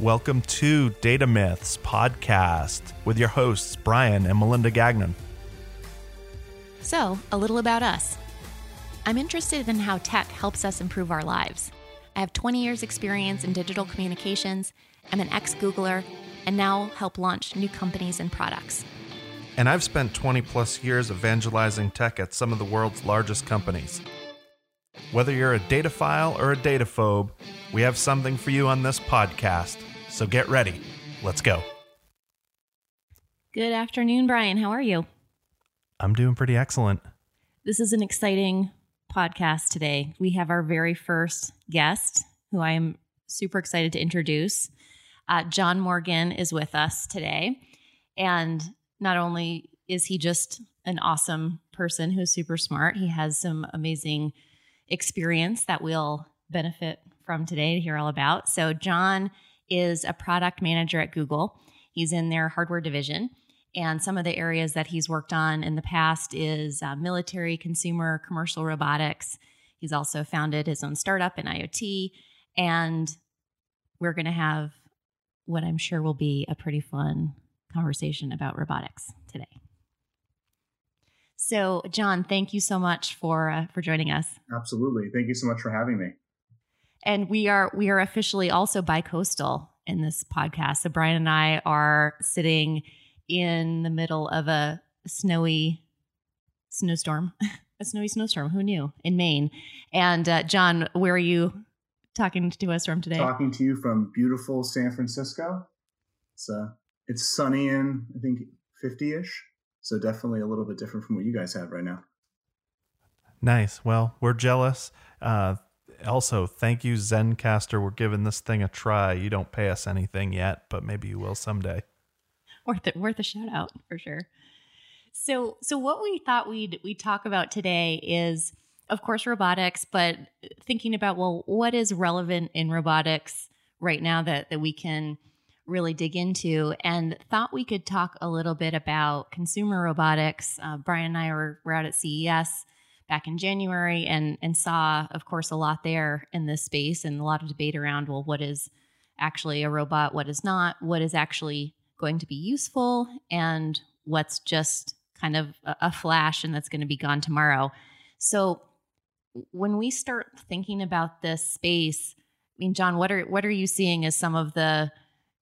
Welcome to Data Myths podcast with your hosts, Brian and Melinda Gagnon. So, a little about us. I'm interested in how tech helps us improve our lives. I have 20 years' experience in digital communications. I'm an ex Googler and now help launch new companies and products. And I've spent 20 plus years evangelizing tech at some of the world's largest companies. Whether you're a dataphile or a dataphobe, we have something for you on this podcast. So get ready. Let's go. Good afternoon, Brian. How are you? I'm doing pretty excellent. This is an exciting podcast today. We have our very first guest, who I am super excited to introduce. Uh, John Morgan is with us today. And not only is he just an awesome person who's super smart, he has some amazing experience that we'll benefit from today to hear all about. So, John is a product manager at Google. He's in their hardware division. And some of the areas that he's worked on in the past is uh, military, consumer, commercial robotics. He's also founded his own startup in IoT. And we're going to have what I'm sure will be a pretty fun conversation about robotics today. So, John, thank you so much for uh, for joining us. Absolutely, thank you so much for having me. And we are we are officially also bi-coastal in this podcast. So Brian and I are sitting in the middle of a snowy snowstorm, a snowy snowstorm. Who knew in Maine? And uh, John, where are you talking to us from today? Talking to you from beautiful San Francisco. It's uh, it's sunny and I think fifty ish. So definitely a little bit different from what you guys have right now. Nice. Well, we're jealous. Uh, also, thank you, Zencastr. We're giving this thing a try. You don't pay us anything yet, but maybe you will someday. Worth it, worth a shout out for sure. So, so what we thought we'd we talk about today is, of course, robotics, but thinking about well, what is relevant in robotics right now that that we can really dig into and thought we could talk a little bit about consumer robotics. Uh, Brian and I were, were out at CES back in January and, and saw, of course, a lot there in this space and a lot of debate around, well, what is actually a robot, what is not, what is actually going to be useful, and what's just kind of a, a flash and that's going to be gone tomorrow. So when we start thinking about this space, I mean, John, what are what are you seeing as some of the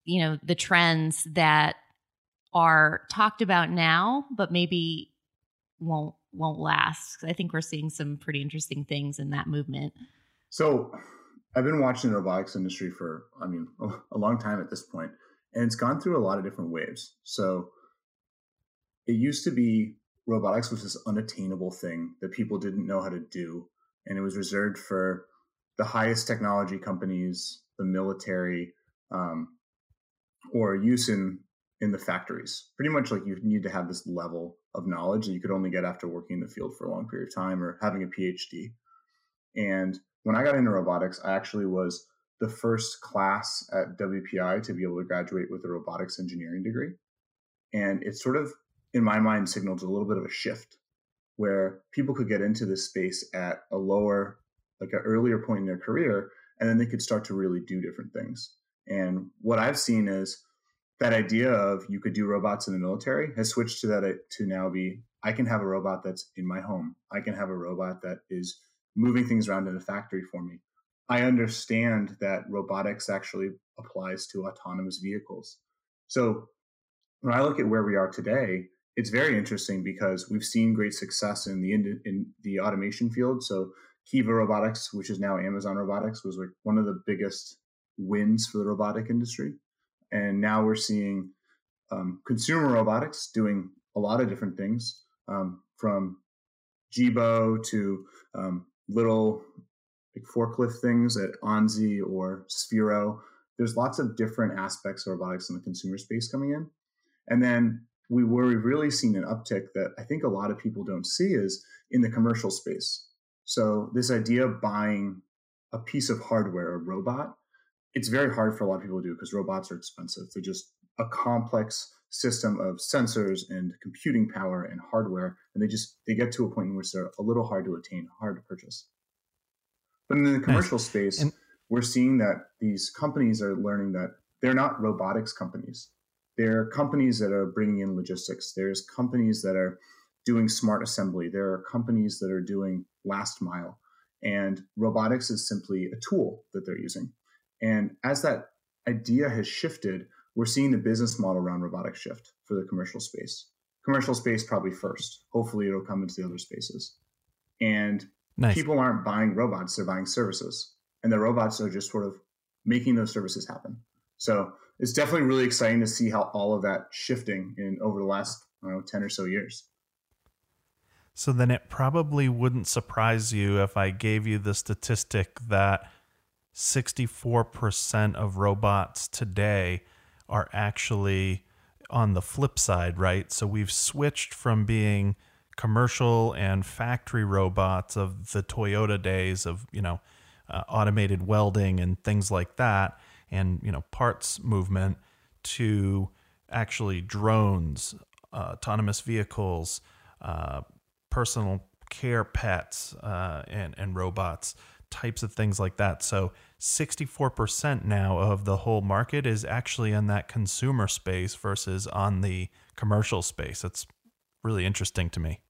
you know the trends that are talked about now but maybe won't won't last i think we're seeing some pretty interesting things in that movement. So i've been watching the robotics industry for i mean a long time at this point and it's gone through a lot of different waves. So it used to be robotics was this unattainable thing that people didn't know how to do and it was reserved for the highest technology companies the military um, or use in in the factories. Pretty much like you need to have this level of knowledge that you could only get after working in the field for a long period of time or having a PhD. And when I got into robotics, I actually was the first class at WPI to be able to graduate with a robotics engineering degree. And it sort of, in my mind, signaled a little bit of a shift where people could get into this space at a lower, like an earlier point in their career, and then they could start to really do different things. And what I've seen is that idea of you could do robots in the military has switched to that to now be I can have a robot that's in my home. I can have a robot that is moving things around in a factory for me. I understand that robotics actually applies to autonomous vehicles. So when I look at where we are today, it's very interesting because we've seen great success in the in, the automation field. So Kiva Robotics, which is now Amazon Robotics, was like one of the biggest wins for the robotic industry. And now we're seeing um, consumer robotics doing a lot of different things um, from Jibo to um, little like forklift things at Anki or Sphero. There's lots of different aspects of robotics in the consumer space coming in. And then we where we've really seen an uptick that I think a lot of people don't see is in the commercial space. So this idea of buying a piece of hardware, a robot, it's very hard for a lot of people to do because robots are expensive. They're just a complex system of sensors and computing power and hardware, and they just they get to a point in which they're a little hard to attain, hard to purchase. But in the commercial nice. space, and- we're seeing that these companies are learning that they're not robotics companies. They're companies that are bringing in logistics. There's companies that are doing smart assembly. There are companies that are doing last mile. And robotics is simply a tool that they're using. And as that idea has shifted, we're seeing the business model around robotics shift for the commercial space. Commercial space probably first. Hopefully, it'll come into the other spaces. And nice. people aren't buying robots; they're buying services, and the robots are just sort of making those services happen. So it's definitely really exciting to see how all of that shifting in over the last I don't know ten or so years. So then it probably wouldn't surprise you if I gave you the statistic that 64% of robots today are actually on the flip side, right? So we've switched from being commercial and factory robots of the Toyota days of, you know, uh, automated welding and things like that and, you know, parts movement to actually drones, uh, autonomous vehicles, uh, personal care pets, uh, and, and robots types of things like that. So 64% now of the whole market is actually in that consumer space versus on the commercial space. That's really interesting to me.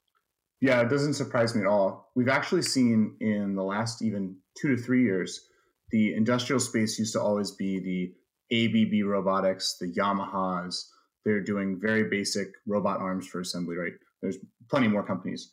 Yeah, it doesn't surprise me at all. We've actually seen in the last even two to three years, the industrial space used to always be the ABB robotics, the Yamahas. They're doing very basic robot arms for assembly, right? There's plenty more companies.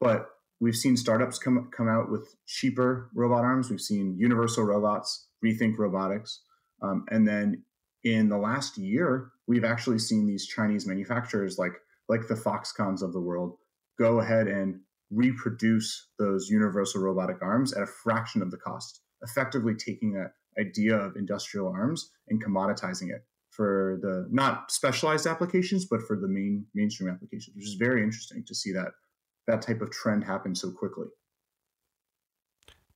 But We've seen startups come come out with cheaper robot arms. We've seen Universal Robots, Rethink Robotics, um, and then in the last year, we've actually seen these Chinese manufacturers like like the Foxconns of the world go ahead and reproduce those universal robotic arms at a fraction of the cost, effectively taking that idea of industrial arms and commoditizing it for the not specialized applications, but for the main mainstream applications, which is very interesting to see that that type of trend happen so quickly.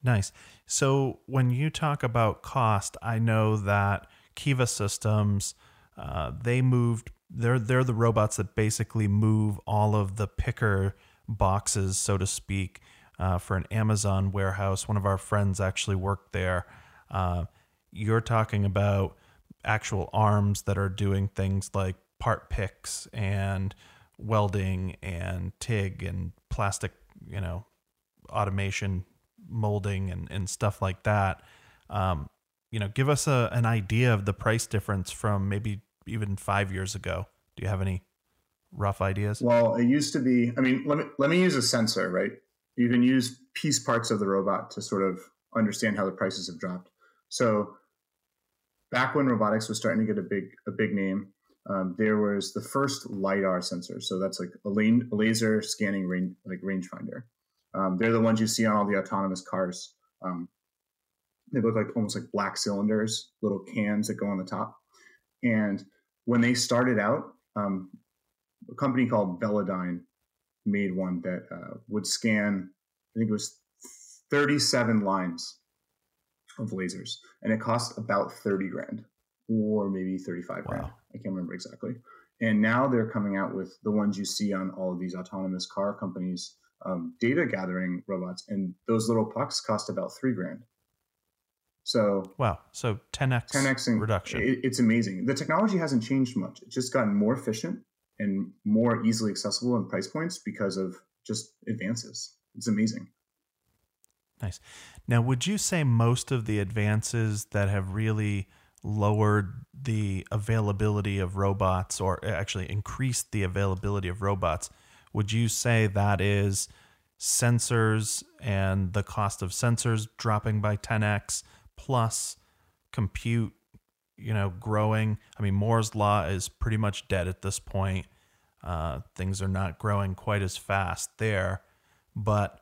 Nice. So when you talk about cost, I know that Kiva Systems, uh, they moved. They're they're the robots that basically move all of the picker boxes, so to speak, uh, for an Amazon warehouse. One of our friends actually worked there. Uh, you're talking about actual arms that are doing things like part picks and welding and TIG and plastic, you know, automation, molding and, and stuff like that. Um, you know, give us a, an idea of the price difference from maybe even five years ago. Do you have any rough ideas? Well, it used to be, I mean, let me, let me use a sensor, right? You can use piece parts of the robot to sort of understand how the prices have dropped. So back when robotics was starting to get a big, a big name, um, there was the first lidar sensor. So that's like a, lane, a laser scanning range, like rangefinder. Um, they're the ones you see on all the autonomous cars. Um, they look like almost like black cylinders, little cans that go on the top. And when they started out, um, a company called Velodyne made one that uh, would scan. I think it was 37 lines of lasers, and it cost about 30 grand or maybe 35 grand. I can't remember exactly. And now they're coming out with the ones you see on all of these autonomous car companies, um, data gathering robots, and those little pucks cost about three grand. So wow, so 10x 10x reduction. It, it's amazing. The technology hasn't changed much. It's just gotten more efficient and more easily accessible in price points because of just advances. It's amazing. Nice. Now, would you say most of the advances that have really lowered the availability of robots or actually increased the availability of robots, would you say that is sensors and the cost of sensors dropping by 10x plus compute, you know, growing? I mean, Moore's law is pretty much dead at this point. Uh, things are not growing quite as fast there, but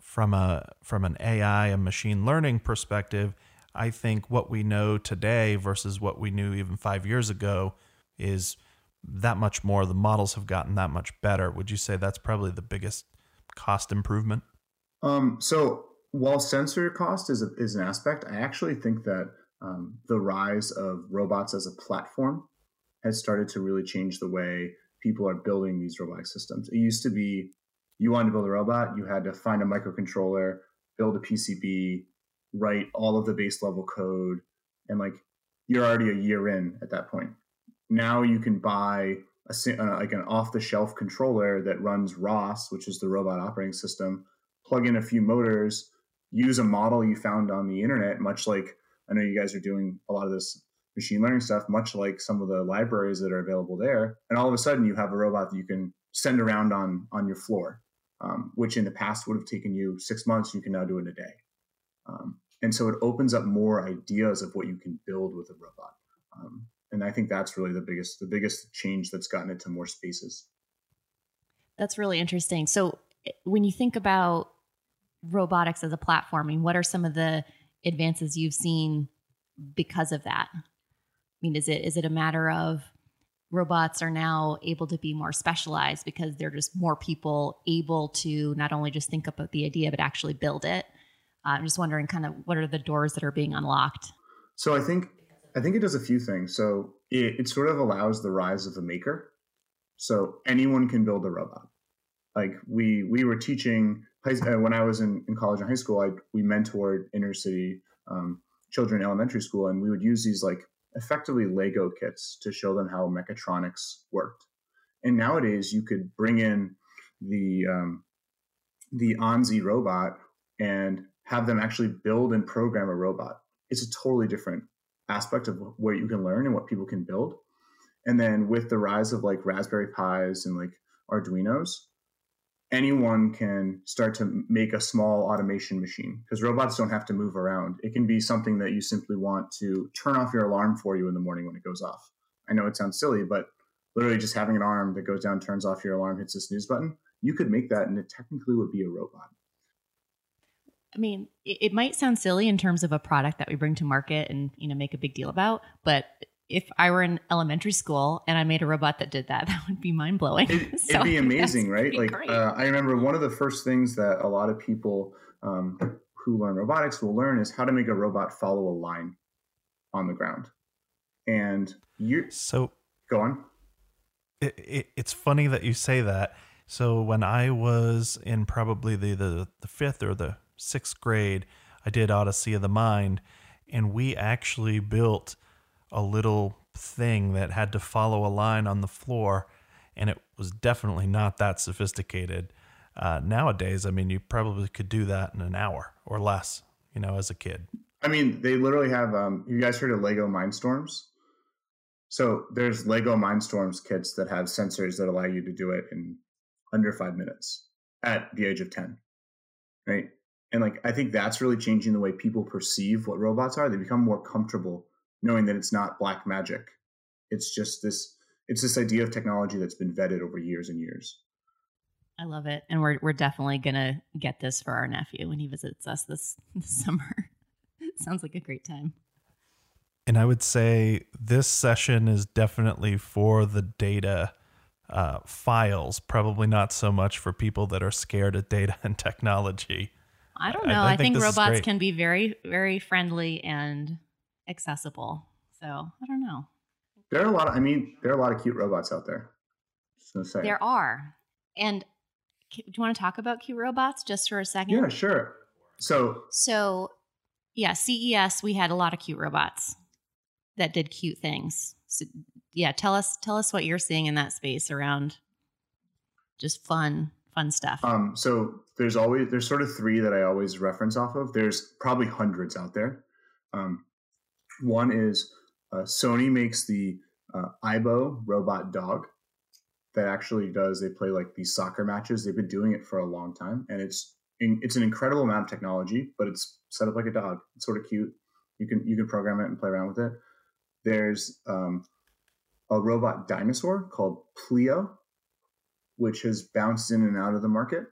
from a from an AI and machine learning perspective, I think what we know today versus what we knew even five years ago is that much more. The models have gotten that much better. Would you say that's probably the biggest cost improvement? Um, so while sensor cost is, a, is an aspect, I actually think that um, the rise of robots as a platform has started to really change the way people are building these robotic systems. It used to be you wanted to build a robot, you had to find a microcontroller, build a PCB, write all of the base level code and like you're already a year in at that point. Now you can buy a, uh, like an off the shelf controller that runs ROS, which is the robot operating system, plug in a few motors, use a model you found on the internet, much like I know you guys are doing a lot of this machine learning stuff, much like some of the libraries that are available there. And all of a sudden, you have a robot that you can send around on on your floor, um, which in the past would have taken you six months. You can now do it in a day. Um, and so it opens up more ideas of what you can build with a robot. Um, and I think that's really the biggest the biggest change that's gotten it to more spaces. That's really interesting. So eh, when you think about robotics as a platform, I mean, what are some of the advances you've seen because of that? I mean, is it is it a matter of robots are now able to be more specialized because they're just more people able to not only just think about the idea but actually build it? Uh, I'm just wondering, kind of, what are the doors that are being unlocked? So I think I think it does a few things. So it, it sort of allows the rise of the maker. So anyone can build a robot. Like we we were teaching uh, when I was in, in college and high school. I we mentored inner city um, children in elementary school, and we would use these like effectively Lego kits to show them how mechatronics worked. And nowadays, you could bring in the um, the Anki robot and have them actually build and program a robot. It's a totally different aspect of where you can learn and what people can build. And then with the rise of like Raspberry Pis and like Arduinos, anyone can start to make a small automation machine because robots don't have to move around. It can be something that you simply want to turn off your alarm for you in the morning when it goes off. I know it sounds silly, but literally just having an arm that goes down, turns off your alarm, hits the snooze button, you could make that and it technically would be a robot. I mean, it, it might sound silly in terms of a product that we bring to market and you know make a big deal about, but if I were in elementary school and I made a robot that did that, that would be mind blowing. It, so it'd be amazing, right? Like uh, I remember one of the first things that a lot of people um, who learn robotics will learn is how to make a robot follow a line on the ground. And you so go on. It, it, it's funny that you say that. So when I was in probably the, the the fifth or the sixth grade, I did Odyssey of the Mind, and we actually built a little thing that had to follow a line on the floor, and it was definitely not that sophisticated. Uh, nowadays, I mean, you probably could do that in an hour or less, you know, as a kid. I mean, they literally have. Um, you guys heard of Lego Mindstorms? So there's Lego Mindstorms kits that have sensors that allow you to do it in under five minutes at the age of ten, right? And like, I think that's really changing the way people perceive what robots are. They become more comfortable knowing that it's not black magic. It's just this, it's this idea of technology that's been vetted over years and years. I love it. And we're, we're definitely going to get this for our nephew when he visits us this, this summer. Sounds like a great time. And I would say this session is definitely for the data uh, files, probably not so much for people that are scared of data and technology. I don't know. I, I, I think, think robots can be very, very friendly and accessible. So I don't know. There are a lot. Of, I mean, there are a lot of cute robots out there. Say there are. And do you want to talk about cute robots just for a second? Yeah, sure. So, so yeah, CES we had a lot of cute robots that did cute things. So, yeah, tell us tell us what you're seeing in that space around just fun fun stuff. Um, so there's always there's sort of three that I always reference off of. There's probably hundreds out there. Um, one is uh, Sony makes the uh, Aibo robot dog that actually does. They play like these soccer matches. They've been doing it for a long time, and it's it's an incredible amount of technology, but it's set up like a dog. It's sort of cute. You can you can program it and play around with it. There's um, a robot dinosaur called Pleo, which has bounced in and out of the market,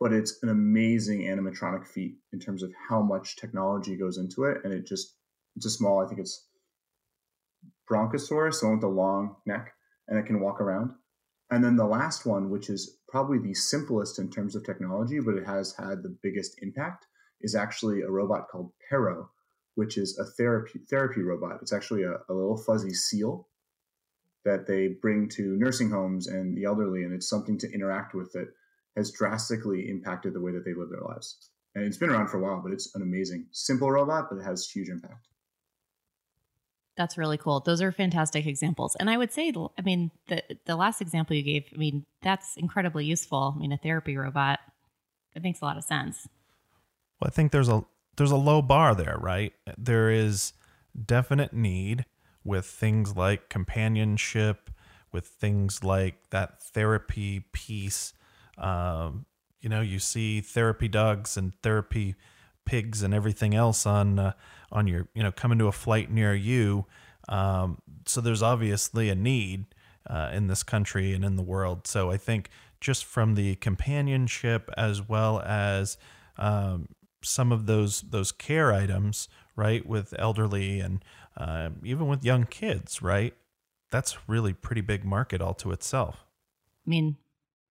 but it's an amazing animatronic feat in terms of how much technology goes into it. And it just, it's a small, I think it's Brontosaurus, the one with the long neck, and it can walk around. And then the last one, which is probably the simplest in terms of technology, but it has had the biggest impact, is actually a robot called Paro, which is a therapy therapy robot. It's actually a, a little fuzzy seal that they bring to nursing homes and the elderly, and it's something to interact with that has drastically impacted the way that they live their lives. And it's been around for a while, but it's an amazing, simple robot, but it has huge impact. That's really cool. Those are fantastic examples. And I would say, I mean, the the last example you gave, I mean, that's incredibly useful. I mean, a therapy robot, it makes a lot of sense. Well, I think there's a there's a low bar there, right? There is definite need with things like companionship, with things like that therapy piece. Um, you know, you see therapy dogs and therapy pigs and everything else on uh, on your you know coming to a flight near you. Um, so there's obviously a need uh, in this country and in the world. So I think just from the companionship as well as um, some of those those care items, right, with elderly and uh, even with young kids, right, that's really pretty big market all to itself. I mean,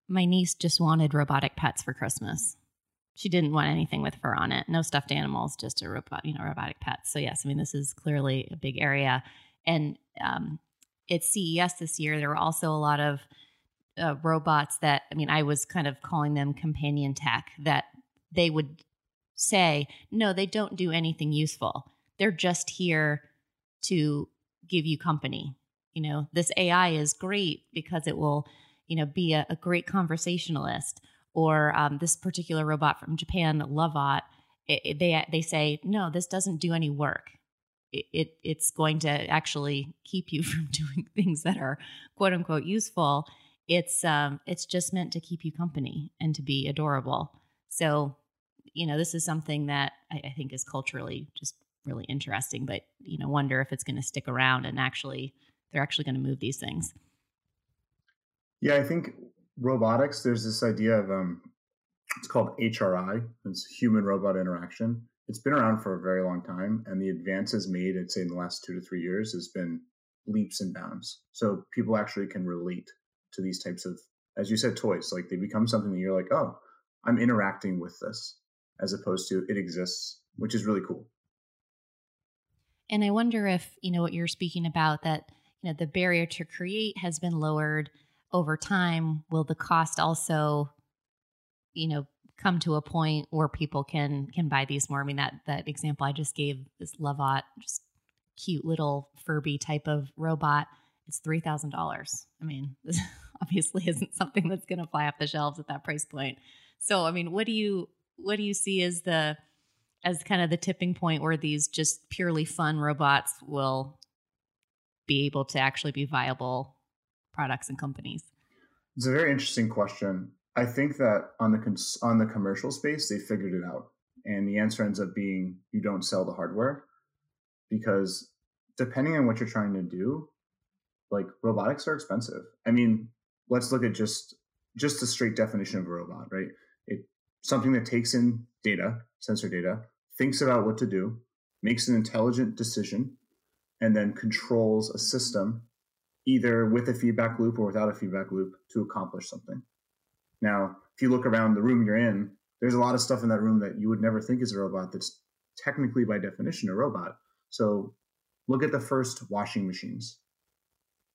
my niece just wanted robotic pets for Christmas she didn't want anything with fur on it. No stuffed animals, just a robot, you know, robotic pets. So yes, I mean this is clearly a big area. And um, at CES this year, there were also a lot of uh, robots that I mean I was kind of calling them companion tech that they would say no, they don't do anything useful. They're just here to give you company. You know, this AI is great because it will, you know, be a, a great conversationalist or um, this particular robot from Japan, Lovot, it, it, they they say no, this doesn't do any work. It, it it's going to actually keep you from doing things that are quote unquote useful. It's um it's just meant to keep you company and to be adorable. So you know this is something that I, I think is culturally just really interesting, but you know wonder if it's going to stick around and actually they're actually going to move these things. Yeah, I think robotics, there's this idea of um, it's called HRI, it's human robot interaction. It's been around for a very long time, and the advances made, I'd say, in the last two to three years, has been leaps and bounds. So people actually can relate to these types of, as you said, toys. Like they become something that you're like, oh, I'm interacting with this, as opposed to it exists, which is really cool. And I wonder if you know what you're speaking about that you know the barrier to create has been lowered over time. Will the cost also you know come to a point where people can can buy these more? I mean that that example i just gave this lovot just cute little furby type of robot it's $3000 i mean this obviously isn't something that's going to fly off the shelves at that price point. So i mean what do you what do you see as the as kind of the tipping point where these just purely fun robots will be able to actually be viable products and companies? It's a very interesting question. I think that on the cons- on the commercial space, they figured it out, and the answer ends up being you don't sell the hardware because depending on what you're trying to do, like robotics are expensive. I mean, let's look at just just the straight definition of a robot, right? It something that takes in data, sensor data, thinks about what to do, makes an intelligent decision, and then controls a system either with a feedback loop or without a feedback loop to accomplish something. Now, if you look around the room you're in, there's a lot of stuff in that room that you would never think is a robot that's technically by definition a robot. So look at the first washing machines.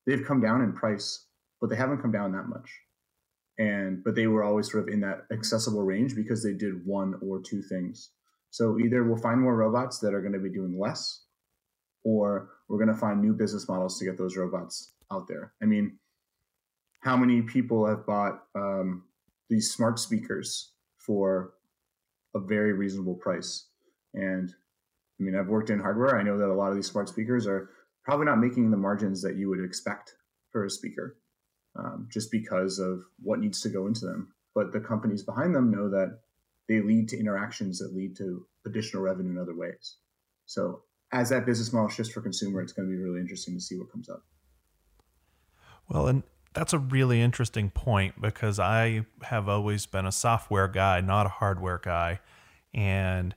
They've come down in price, but they haven't come down that much. And but they were always sort of in that accessible range because they did one or two things. So either we'll find more robots that are going to be doing less, or we're going to find new business models to get those robots out there. I mean, how many people have bought um, these smart speakers for a very reasonable price? And I mean, I've worked in hardware. I know that a lot of these smart speakers are probably not making the margins that you would expect for a speaker, um, just because of what needs to go into them. But the companies behind them know that they lead to interactions that lead to additional revenue in other ways. So as that business model shifts for consumer, it's going to be really interesting to see what comes up. Well, and that's a really interesting point because I have always been a software guy, not a hardware guy. And,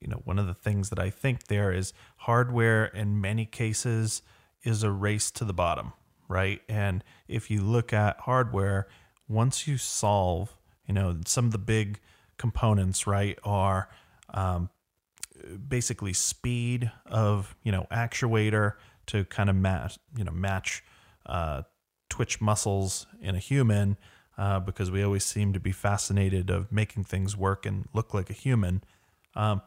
you know, one of the things that I think there is hardware in many cases is a race to the bottom, right? And if you look at hardware, once you solve, you know, some of the big components, right, are um, basically speed of, you know, actuator to kind of match, you know, match uh, twitch muscles in a human uh, because we always seem to be fascinated of making things work and look like a human. Um,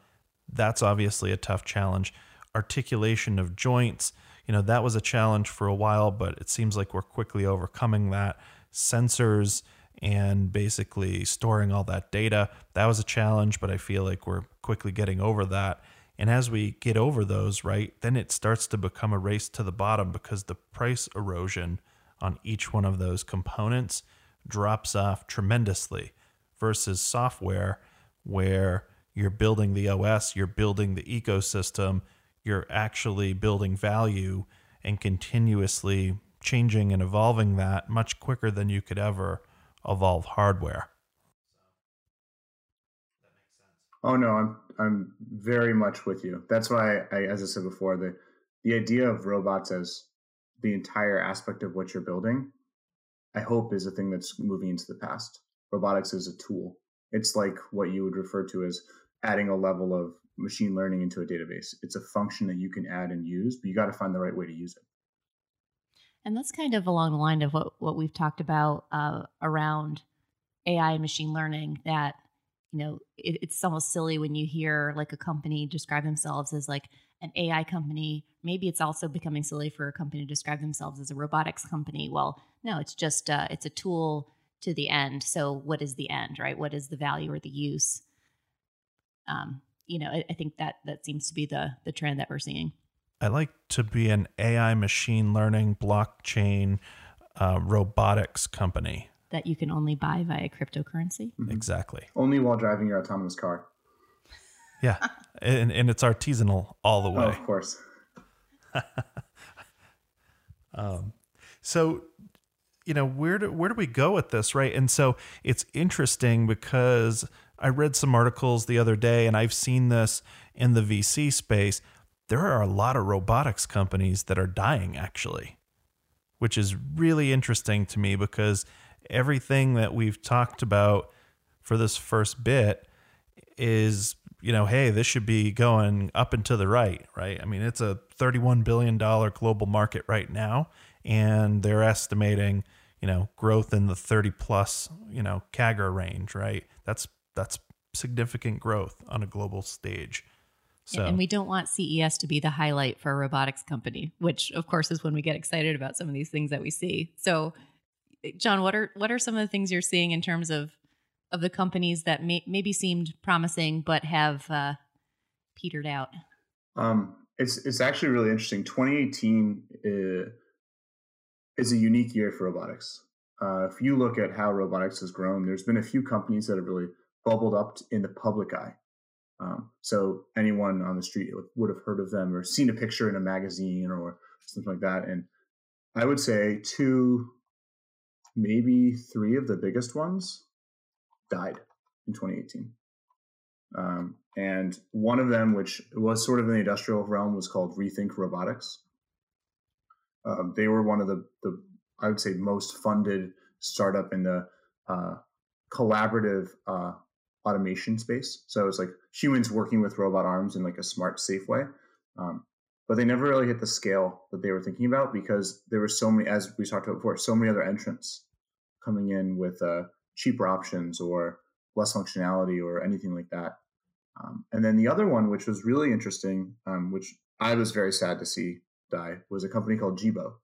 that's obviously a tough challenge. Articulation of joints, you know, that was a challenge for a while, but it seems like we're quickly overcoming that. Sensors and basically storing all that data, that was a challenge, but I feel like we're quickly getting over that. And as we get over those, right, then it starts to become a race to the bottom because the price erosion on each one of those components drops off tremendously versus software where you're building the OS, you're building the ecosystem, you're actually building value and continuously changing and evolving that much quicker than you could ever evolve hardware. Oh no, I'm I'm very much with you. That's why I, as I said before, the the idea of robots as the entire aspect of what you're building, I hope is a thing that's moving into the past. Robotics is a tool. It's like what you would refer to as adding a level of machine learning into a database. It's a function that you can add and use, but you got to find the right way to use it. And that's kind of along the line of what, what we've talked about uh, around AI and machine learning that, you know, it, it's almost silly when you hear like a company describe themselves as like an AI company. Maybe it's also becoming silly for a company to describe themselves as a robotics company. Well, no, it's just, uh, it's a tool to the end. So what is the end, right? What is the value or the use? Um, you know, I, I think that that seems to be the the trend that we're seeing. I like to be an AI machine learning blockchain uh, robotics company. That you can only buy via cryptocurrency. Mm-hmm. Exactly. Only while driving your autonomous car. Yeah. and, and it's artisanal all the way. Oh, of course. um, so, you know, where do, where do we go with this, right? And so it's interesting because I read some articles the other day and I've seen this in the VC space there are a lot of robotics companies that are dying actually, which is really interesting to me because everything that we've talked about for this first bit is, you know, hey, this should be going up and to the right, right? I mean, it's a $31 billion global market right now, and they're estimating, you know, growth in the 30 plus, you know, CAGR range, right? That's that's significant growth on a global stage. So. And we don't want CES to be the highlight for a robotics company, which of course is when we get excited about some of these things that we see. So, John, what are what are some of the things you're seeing in terms of of the companies that may, maybe seemed promising but have uh, petered out? Um, it's it's actually really interesting. 2018 is, uh, is a unique year for robotics. Uh, if you look at how robotics has grown, there's been a few companies that have really bubbled up in the public eye. Um, so anyone on the street would have heard of them or seen a picture in a magazine or something like that. And I would say two, maybe three of the biggest ones died in 2018. Um, and one of them, which was sort of in the industrial realm, was called Rethink Robotics. Um, they were one of the, the, I would say, most funded startup in the uh, collaborative uh, automation space. So it's like humans working with robot arms in like a smart, safe way. Um, but they never really hit the scale that they were thinking about because there were so many, as we talked about before, so many other entrants coming in with uh, cheaper options or less functionality or anything like that. Um, and then the other one, which was really interesting, um, which I was very sad to see die, was a company called Jibo.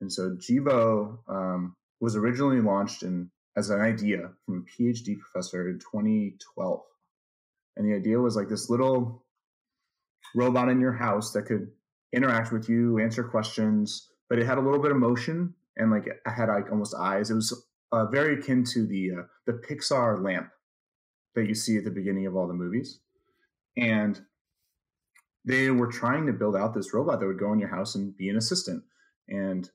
And so Jibo um, was originally launched in as an idea from a PhD professor in 2012. And the idea was like this little robot in your house that could interact with you, answer questions, but it had a little bit of motion and like it had like almost eyes. It was uh, very akin to the uh, the Pixar lamp that you see at the beginning of all the movies. And they were trying to build out this robot that would go in your house and be an assistant. And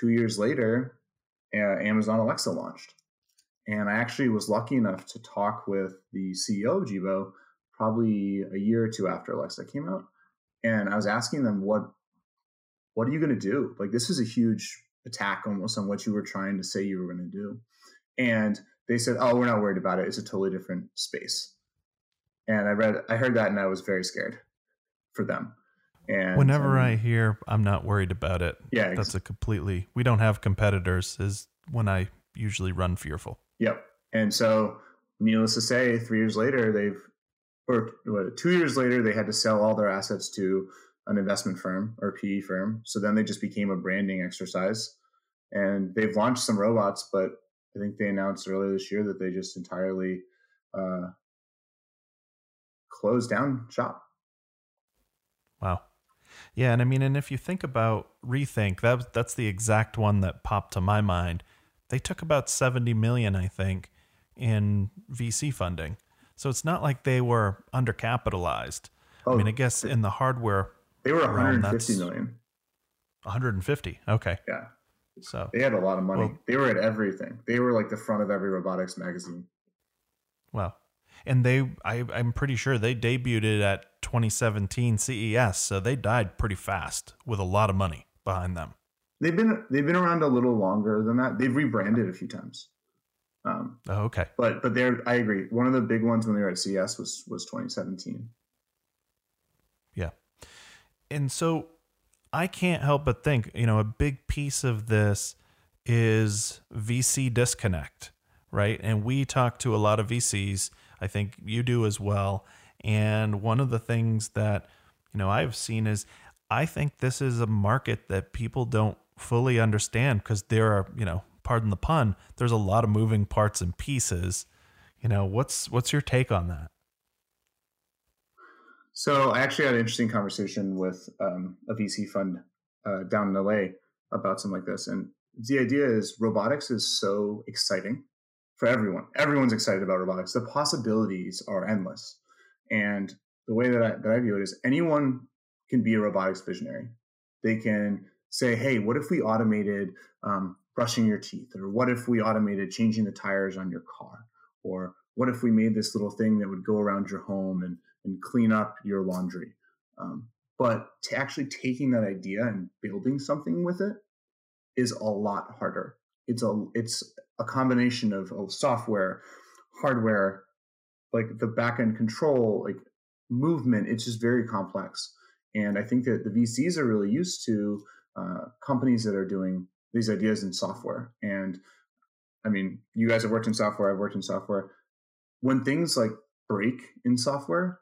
two years later, uh, Amazon Alexa launched. And I actually was lucky enough to talk with the CEO of Jibo probably a year or two after Alexa came out. And I was asking them, what, what are you going to do? Like, this is a huge attack almost on what you were trying to say you were going to do. And they said, oh, we're not worried about it. It's a totally different space. And I read, I heard that and I was very scared for them. And whenever um, I hear I'm not worried about it, yeah, that's a completely we don't have competitors is when I usually run fearful. Yep. And so, needless to say, three years later, they've or what, two years later they had to sell all their assets to an investment firm or PE firm. So then they just became a branding exercise. And they've launched some robots, but I think they announced earlier this year that they just entirely uh, closed down shop. Wow. Yeah, and I mean, and if you think about Rethink, that that's the exact one that popped to my mind. They took about seventy million, I think, in VC funding. So it's not like they were undercapitalized. Oh, I mean, I oh. guess in the hardware, they were 150 million. 150. Okay. Yeah. So they had a lot of money. Well, they were at everything. They were like the front of every robotics magazine. Wow. And they, I, I'm pretty sure they debuted at 2017 CES, so they died pretty fast with a lot of money behind them. They've been they've been around a little longer than that. They've rebranded a few times. Um, oh, okay. But but they're I agree. One of the big ones when they were at CES was was 2017. Yeah, and so I can't help but think, you know, a big piece of this is VC disconnect, right? And we talk to a lot of VCs. I think you do as well. And one of the things that, you know, I've seen is I think this is a market that people don't fully understand because there are, you know, pardon the pun, there's a lot of moving parts and pieces. You know, what's what's your take on that? So I actually had an interesting conversation with um, a VC fund uh, down in LA about something like this, and the idea is robotics is so exciting for everyone. Everyone's excited about robotics. The possibilities are endless, and the way that I, that I view it is anyone can be a robotics visionary. They can say, "Hey, what if we automated um, brushing your teeth?" Or "What if we automated changing the tires on your car?" Or "What if we made this little thing that would go around your home and and clean up your laundry. Um, but to actually taking that idea and building something with it is a lot harder. It's a it's a combination of, of software, hardware, like the backend control, like movement. It's just very complex. And I think that the VCs are really used to uh, companies that are doing these ideas in software. And I mean, you guys have worked in software. I've worked in software. When things like break in software,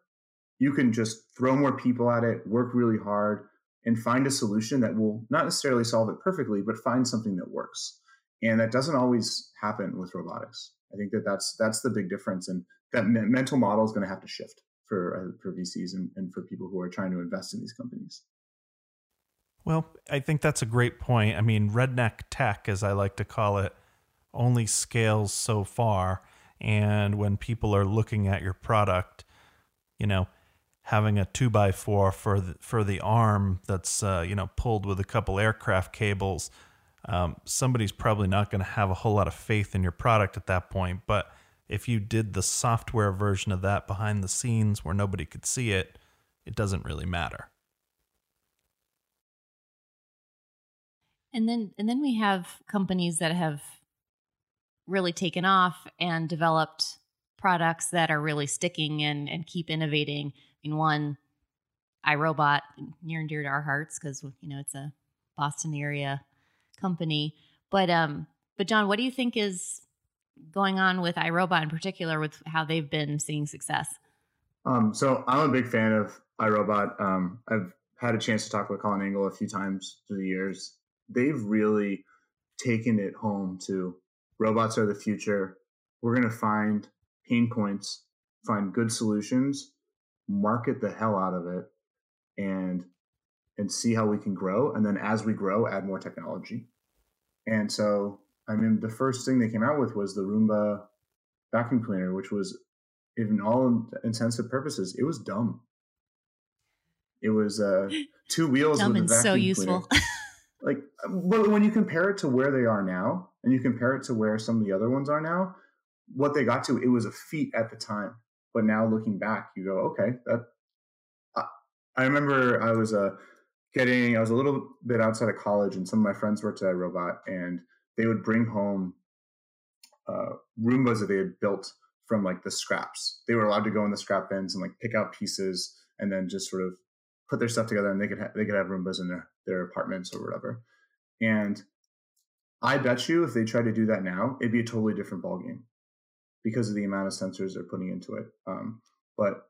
you can just throw more people at it, work really hard, and find a solution that will not necessarily solve it perfectly, but find something that works. And that doesn't always happen with robotics. I think that that's that's the big difference, and that mental model is going to have to shift for uh, for VCs and, and for people who are trying to invest in these companies. Well, I think that's a great point. I mean, redneck tech, as I like to call it, only scales so far. And when people are looking at your product, you know, having a two by four for the, for the arm that's uh, you know pulled with a couple aircraft cables, um, somebody's probably not going to have a whole lot of faith in your product at that point. But if you did the software version of that behind the scenes where nobody could see it, it doesn't really matter. And then and then we have companies that have really taken off and developed products that are really sticking and and keep innovating mean, one, iRobot, near and dear to our hearts because you know it's a Boston area company. But um, but John, what do you think is going on with iRobot in particular with how they've been seeing success? Um, so I'm a big fan of iRobot. Um, I've had a chance to talk with Colin Angle a few times through the years. They've really taken it home to robots are the future. We're going to find pain points, find good solutions, market the hell out of it and and see how we can grow and then as we grow add more technology. And so i mean the first thing they came out with was the roomba vacuum cleaner which was in all intensive purposes it was dumb. It was uh two wheels dumb with and so useful. Like but when you compare it to where they are now and you compare it to where some of the other ones are now what they got to it was a feat at the time. But now looking back, you go, okay, that. I, I remember I was uh, getting, I was a little bit outside of college, and some of my friends worked at iRobot, and they would bring home uh, Roombas that they had built from like the scraps. They were allowed to go in the scrap bins and like pick out pieces, and then just sort of put their stuff together, and they could ha- they could have Roombas in their their apartments or whatever. And I bet you if they tried to do that now, it'd be a totally different ballgame because of the amount of sensors they're putting into it. Um, but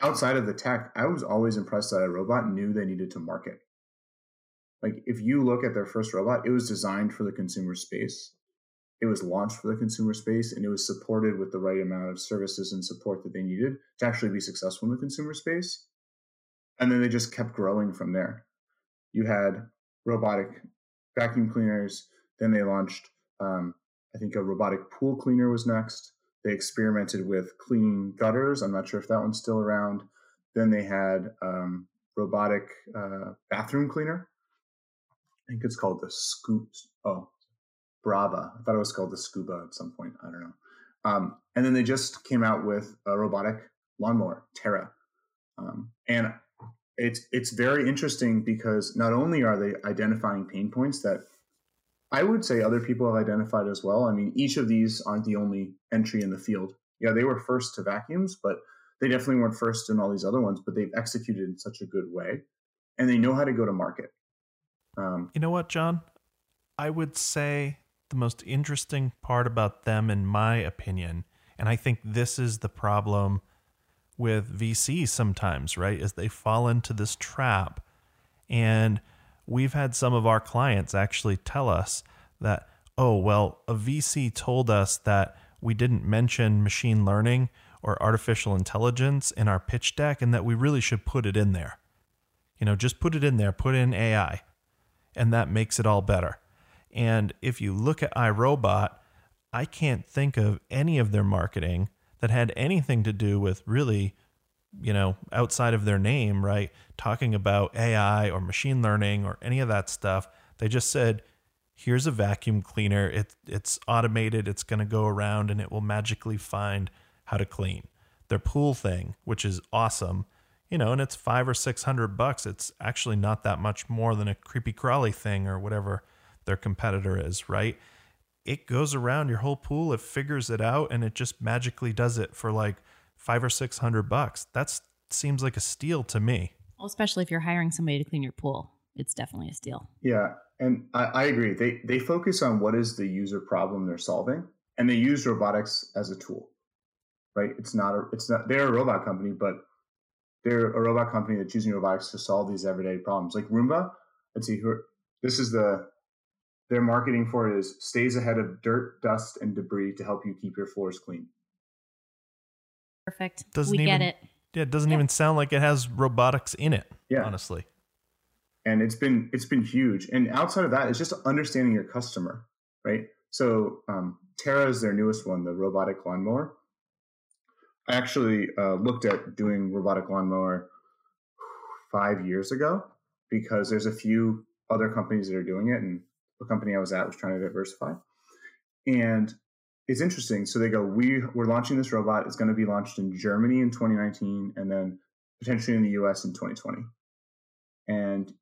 outside of the tech, I was always impressed that iRobot knew they needed to market. Like if you look at their first robot, it was designed for the consumer space. It was launched for the consumer space and it was supported with the right amount of services and support that they needed to actually be successful in the consumer space. And then they just kept growing from there. You had robotic vacuum cleaners, then they launched um, I think a robotic pool cleaner was next. They experimented with cleaning gutters. I'm not sure if that one's still around. Then they had um, robotic uh, bathroom cleaner. I think it's called the Scoop. Oh, Braava. I thought it was called the Scooba at some point. I don't know. Um, and then they just came out with a robotic lawnmower, Terra. Um, and it's it's very interesting because not only are they identifying pain points that I would say other people have identified as well. I mean, each of these aren't the only entry in the field. Yeah, they were first to vacuums, but they definitely weren't first in all these other ones, but they've executed in such a good way and they know how to go to market. Um, you know what, John? I would say the most interesting part about them, in my opinion, and I think this is the problem with VC sometimes, right? Is they fall into this trap and we've had some of our clients actually tell us that, oh, well, a VC told us that we didn't mention machine learning or artificial intelligence in our pitch deck and that we really should put it in there. You know, just put it in there, put in AI, and that makes it all better. And if you look at iRobot, I can't think of any of their marketing that had anything to do with really you know, outside of their name, right, talking about AI or machine learning or any of that stuff. They just said, here's a vacuum cleaner. It, it's automated. It's going to go around and it will magically find how to clean. Their pool thing, which is awesome, you know, and it's five or six hundred bucks. It's actually not that much more than a creepy crawly thing or whatever their competitor is, right? It goes around your whole pool, it figures it out, and it just magically does it for like five or six hundred bucks. That seems like a steal to me. Well, especially if you're hiring somebody to clean your pool, it's definitely a steal. Yeah, and I, I agree. They they focus on what is the user problem they're solving, and they use robotics as a tool. Right? It's not a it's not they're a robot company, but they're a robot company that's using robotics to solve these everyday problems. Like Roomba, let's see who this is the their marketing for it is stays ahead of dirt, dust, and debris to help you keep your floors clean. Perfect. Doesn't we even, get it. Yeah, it doesn't yeah. even sound like it has robotics in it. Yeah. Honestly. And it's been it's been huge. And outside of that, it's just understanding your customer, right? So um, Terra is their newest one, the robotic lawnmower. I actually uh, looked at doing robotic lawnmower five years ago because there's a few other companies that are doing it, and the company I was at was trying to diversify. And it's interesting. So they go, we we're launching this robot. It's going to be launched in Germany in 2019, and then potentially in the U.S. in 2020. And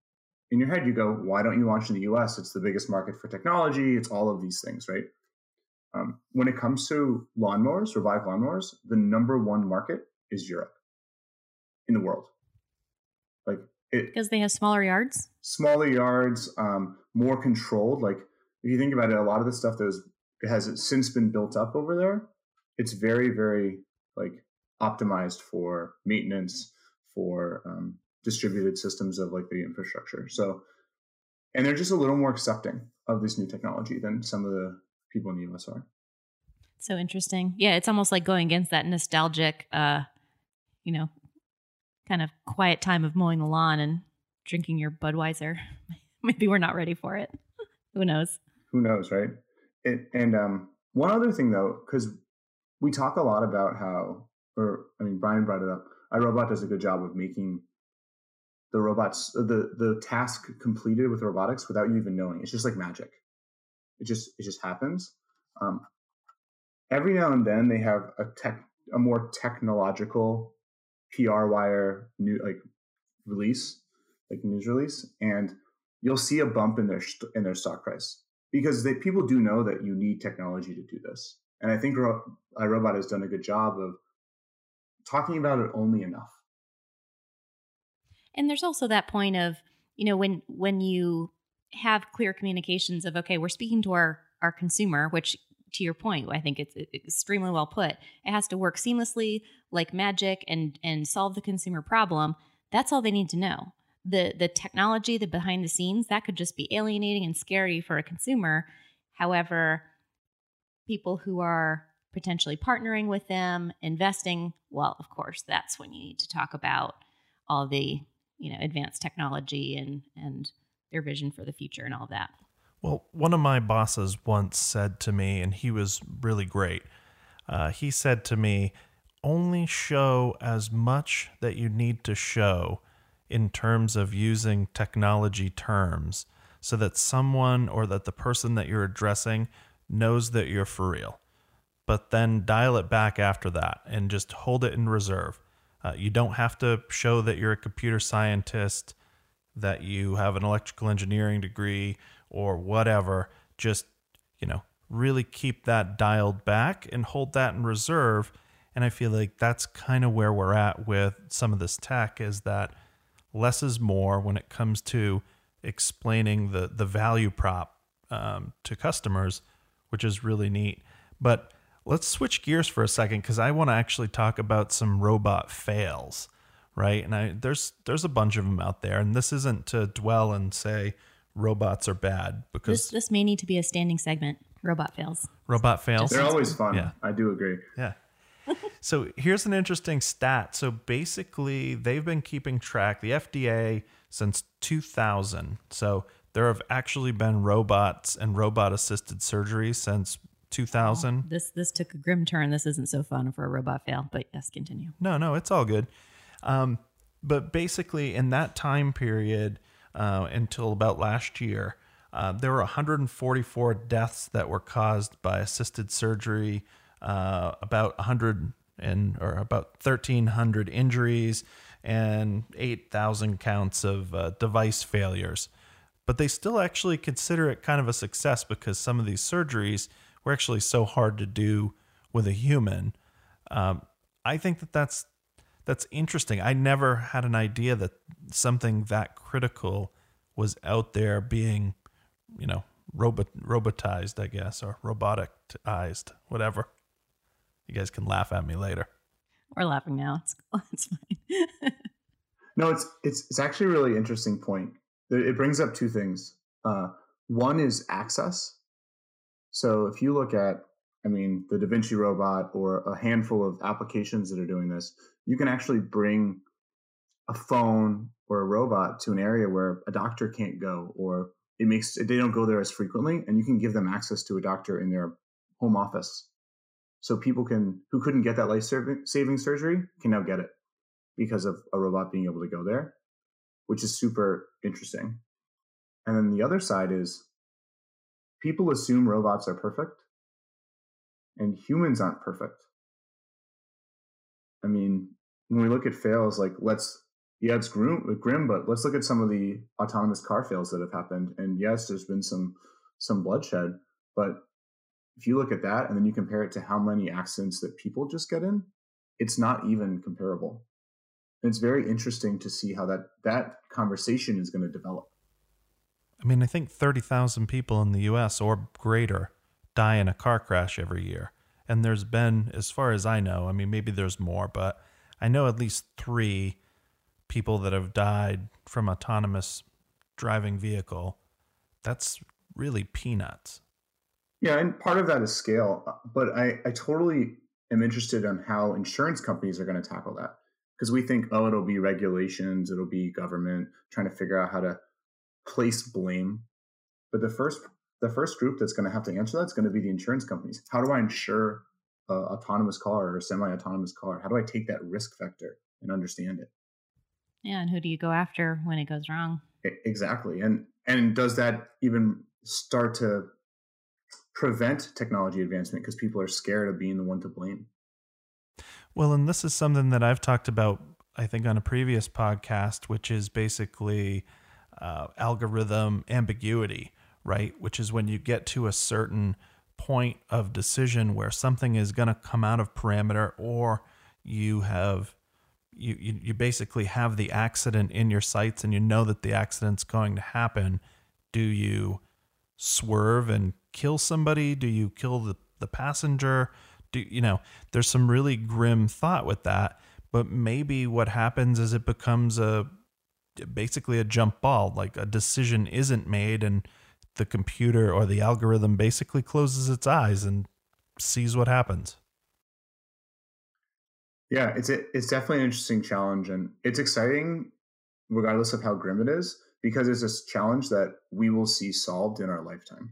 in your head, you go, why don't you launch in the U.S.? It's the biggest market for technology. It's all of these things, right? Um, when it comes to lawnmowers, robotic lawnmowers, the number one market is Europe in the world. Like it because they have smaller yards, smaller yards, um, more controlled. Like if you think about it, a lot of the stuff that was has since been built up over there. It's very, very like optimized for maintenance, for um, distributed systems of like the infrastructure. So, and they're just a little more accepting of this new technology than some of the people in the US are. So interesting. Yeah, it's almost like going against that nostalgic, uh, you know, kind of quiet time of mowing the lawn and drinking your Budweiser. Maybe we're not ready for it. Who knows? Who knows, right? It, and um, one other thing though, because we talk a lot about how, or I mean, Brian brought it up. iRobot does a good job of making the robots the the task completed with robotics without you even knowing. It's just like magic. It just it just happens. Um, every now and then they have a tech a more technological PR wire new like release, like news release, and you'll see a bump in their in their stock price because they, people do know that you need technology to do this. And I think iRobot has done a good job of talking about it only enough. And there's also that point of, you know, when when you have clear communications of okay, we're speaking to our our consumer, which to your point, I think it's extremely well put. It has to work seamlessly like magic and and solve the consumer problem, that's all they need to know. The the technology, the behind the scenes, that could just be alienating and scary for a consumer. However, people who are potentially partnering with them, investing, well, of course, that's when you need to talk about all the, you know, advanced technology and and their vision for the future and all that. Well, one of my bosses once said to me, and he was really great. Uh, he said to me, only show as much that you need to show in terms of using technology terms so that someone or that the person that you're addressing knows that you're for real. But then dial it back after that and just hold it in reserve. Uh, you don't have to show that you're a computer scientist, that you have an electrical engineering degree, or whatever. Just, you know, really keep that dialed back and hold that in reserve and I feel like that's kind of where we're at with some of this tech is that less is more when it comes to explaining the the value prop um, to customers, which is really neat. But let's switch gears for a second because I want to actually talk about some robot fails, right? And I there's there's a bunch of them out there, and this isn't to dwell and say robots are bad because this, this may need to be a standing segment. Robot fails. Robot fails. They're always fun. Yeah. I do agree. Yeah so here's an interesting stat. So basically, they've been keeping track, the FDA, since 2000. So there have actually been robots and robot assisted surgery since 2000. Oh, this this took a grim turn. This isn't so fun for a robot fail, but yes, continue. No, no, it's all good. Um, but basically, in that time period uh, until about last year, uh, there were 144 deaths that were caused by assisted surgery uh, about 100 and or about 1,300 injuries and 8,000 counts of uh, device failures. But they still actually consider it kind of a success because some of these surgeries were actually so hard to do with a human. Um, I think that that's that's interesting. I never had an idea that something that critical was out there being, you know, robot robotized, I guess, or roboticized, whatever. You guys can laugh at me later. We're laughing now. It's cool. it's fine. no, it's it's it's actually a really interesting point. It brings up two things. Uh, one is access. So if you look at, I mean, the Da Vinci robot or a handful of applications that are doing this, you can actually bring a phone or a robot to an area where a doctor can't go, or it makes they don't go there as frequently, and you can give them access to a doctor in their home office so people can who couldn't get that life saving surgery can now get it because of a robot being able to go there, which is super interesting. And then the other side is people assume robots are perfect and humans aren't perfect. I mean, when we look at fails, like let's, yeah, it's grim, grim, but let's look at some of the autonomous car fails that have happened. And yes, there's been some some bloodshed, but if you look at that and then you compare it to how many accidents that people just get in, it's not even comparable. And it's very interesting to see how that that conversation is going to develop. I mean, I think 30,000 people in the US or greater die in a car crash every year. And there's been, as far as I know, I mean, maybe there's more, but I know at least three people that have died from autonomous driving vehicle. That's really peanuts. Yeah, and part of that is scale. Uh, but I, I totally am interested in how insurance companies are going to tackle that. Because we think, oh, it'll be regulations, it'll be government trying to figure out how to place blame. But the first the first group that's going to have to answer that is going to be the insurance companies. How do I insure a autonomous car or semi-autonomous car? How do I take that risk factor and understand it? Yeah, and who do you go after when it goes wrong? Exactly. And and does that even start to prevent technology advancement because people are scared of being the one to blame. Well, and this is something that I've talked about, I think, on a previous podcast, which is basically uh, algorithm ambiguity, right? Which is when you get to a certain point of decision where something is going to come out of parameter or you have you, you you basically have the accident in your sights and you know that the accident's going to happen do you swerve and kill somebody? Do you kill the, the passenger? do you know, there's some really grim thought with that, but maybe what happens is it becomes a basically a jump ball, like a decision isn't made and the computer or the algorithm basically closes its eyes and sees what happens. Yeah, it's a, it's definitely an interesting challenge, and it's exciting, regardless of how grim it is, because it's a challenge that we will see solved in our lifetime.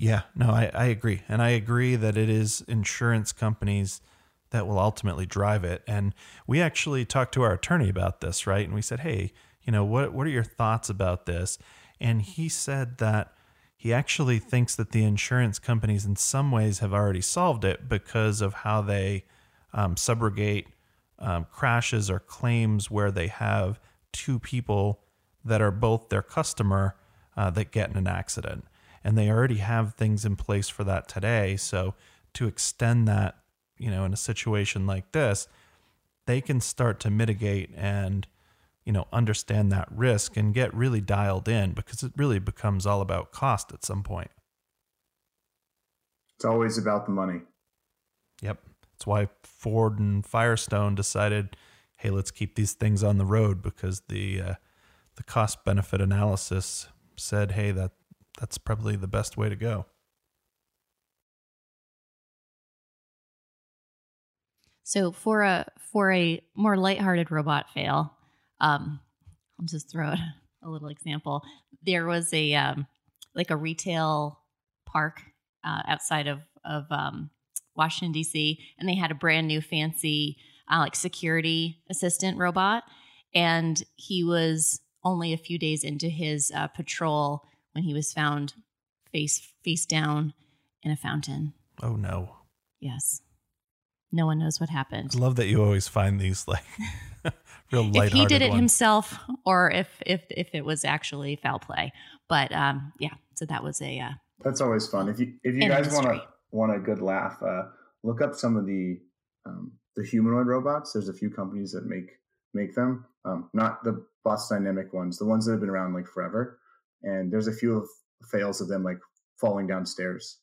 Yeah, no, I, I agree. And I agree that it is insurance companies that will ultimately drive it. And we actually talked to our attorney about this, right? And we said, hey, you know, what, what are your thoughts about this? And he said that he actually thinks that the insurance companies, in some ways, have already solved it because of how they um, subrogate um, crashes or claims where they have two people that are both their customer uh, that get in an accident. And they already have things in place for that today. So to extend that, you know, in a situation like this, they can start to mitigate and you know understand that risk and get really dialed in because it really becomes all about cost at some point. It's always about the money. Yep. That's why ford and firestone decided hey let's keep these things on the road because the uh, the cost benefit analysis said hey that that's probably the best way to go so for a for a more lighthearted robot fail um, I'll just throw a little example. There was a um, like a retail park uh, outside of of um, Washington D.C. and they had a brand new fancy uh, like security assistant robot, and he was only a few days into his uh, patrol when he was found face face down in a fountain. Oh no! Yes, no one knows what happened. I love that you always find these like real if he did it ones. himself or if if if it was actually foul play. But um, yeah, so that was a uh, that's always fun. If you if you guys want to want a good laugh, uh, look up some of the um, the humanoid robots. There's a few companies that make make them. Um, not the Boston Dynamic ones, the ones that have been around like forever. And there's a few of fails of them like falling downstairs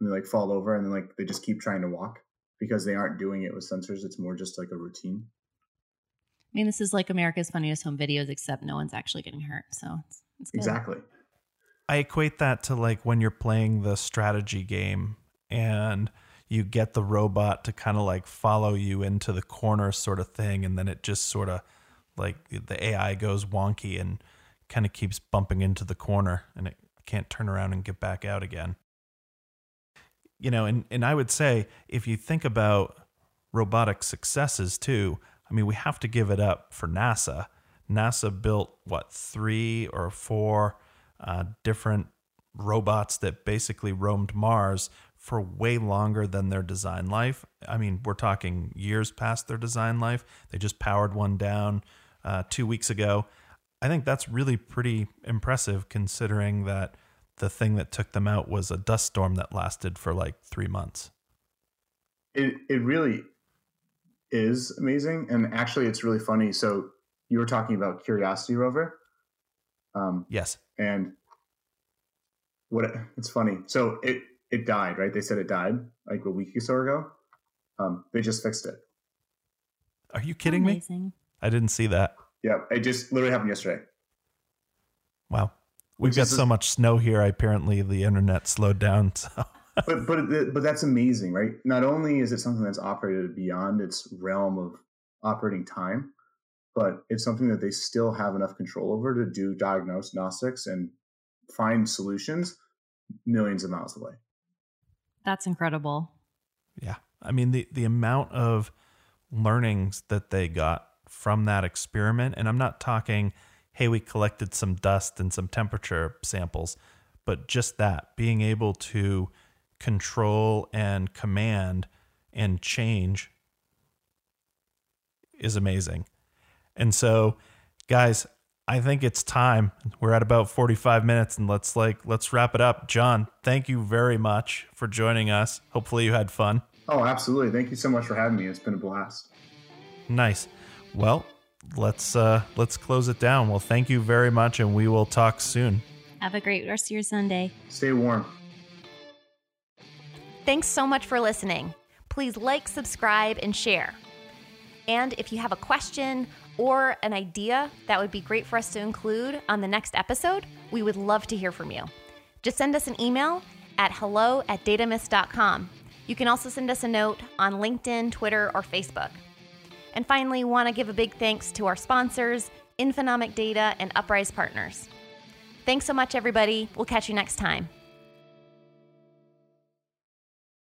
and they like fall over and then like they just keep trying to walk because they aren't doing it with sensors. It's more just like a routine. I mean, this is like America's Funniest Home Videos, except no one's actually getting hurt. So it's, it's exactly. I equate that to like when you're playing the strategy game and you get the robot to kind of like follow you into the corner sort of thing. And then it just sort of like the AI goes wonky and kind of keeps bumping into the corner and it can't turn around and get back out again. You know, and, and I would say if you think about robotic successes too, I mean, we have to give it up for NASA. NASA built what three or four uh, different robots that basically roamed Mars for way longer than their design life. I mean, we're talking years past their design life. They just powered one down uh, two weeks ago. I think that's really pretty impressive considering that the thing that took them out was a dust storm that lasted for like three months. It it really is amazing, and actually, it's really funny. So you were talking about Curiosity rover. Um, yes. And what it's funny. So it it died, right? They said it died like a week or so ago. Um, they just fixed it. Are you kidding Amazing. me? I didn't see that. Yeah, it just literally happened yesterday. Wow. We've got so much snow here. Apparently, the internet slowed down. So but but but that's amazing, right? Not only is it something that's operated beyond its realm of operating time, but it's something that they still have enough control over to do diagnostics and find solutions millions of miles away. That's incredible. Yeah. I mean the the amount of learnings that they got from that experiment and I'm not talking hey we collected some dust and some temperature samples but just that being able to control and command and change is amazing. And so, guys, I think it's time. We're at about 45 minutes and let's like let's wrap it up. John, thank you very much for joining us. Hopefully you had fun. Oh, absolutely. Thank you so much for having me. It's been a blast. Nice. Well, let's uh let's close it down. Well, thank you very much and we will talk soon. Have a great rest of your Sunday. Stay warm. Thanks so much for listening. Please like, subscribe, and share. And if you have a question or an idea that would be great for us to include on the next episode, we would love to hear from you. Just send us an email at hello at datamist.com. You can also send us a note on LinkedIn, Twitter, or Facebook. And finally, want to give a big thanks to our sponsors, Infonomic Data and Uprise Partners. Thanks so much, everybody. We'll catch you next time.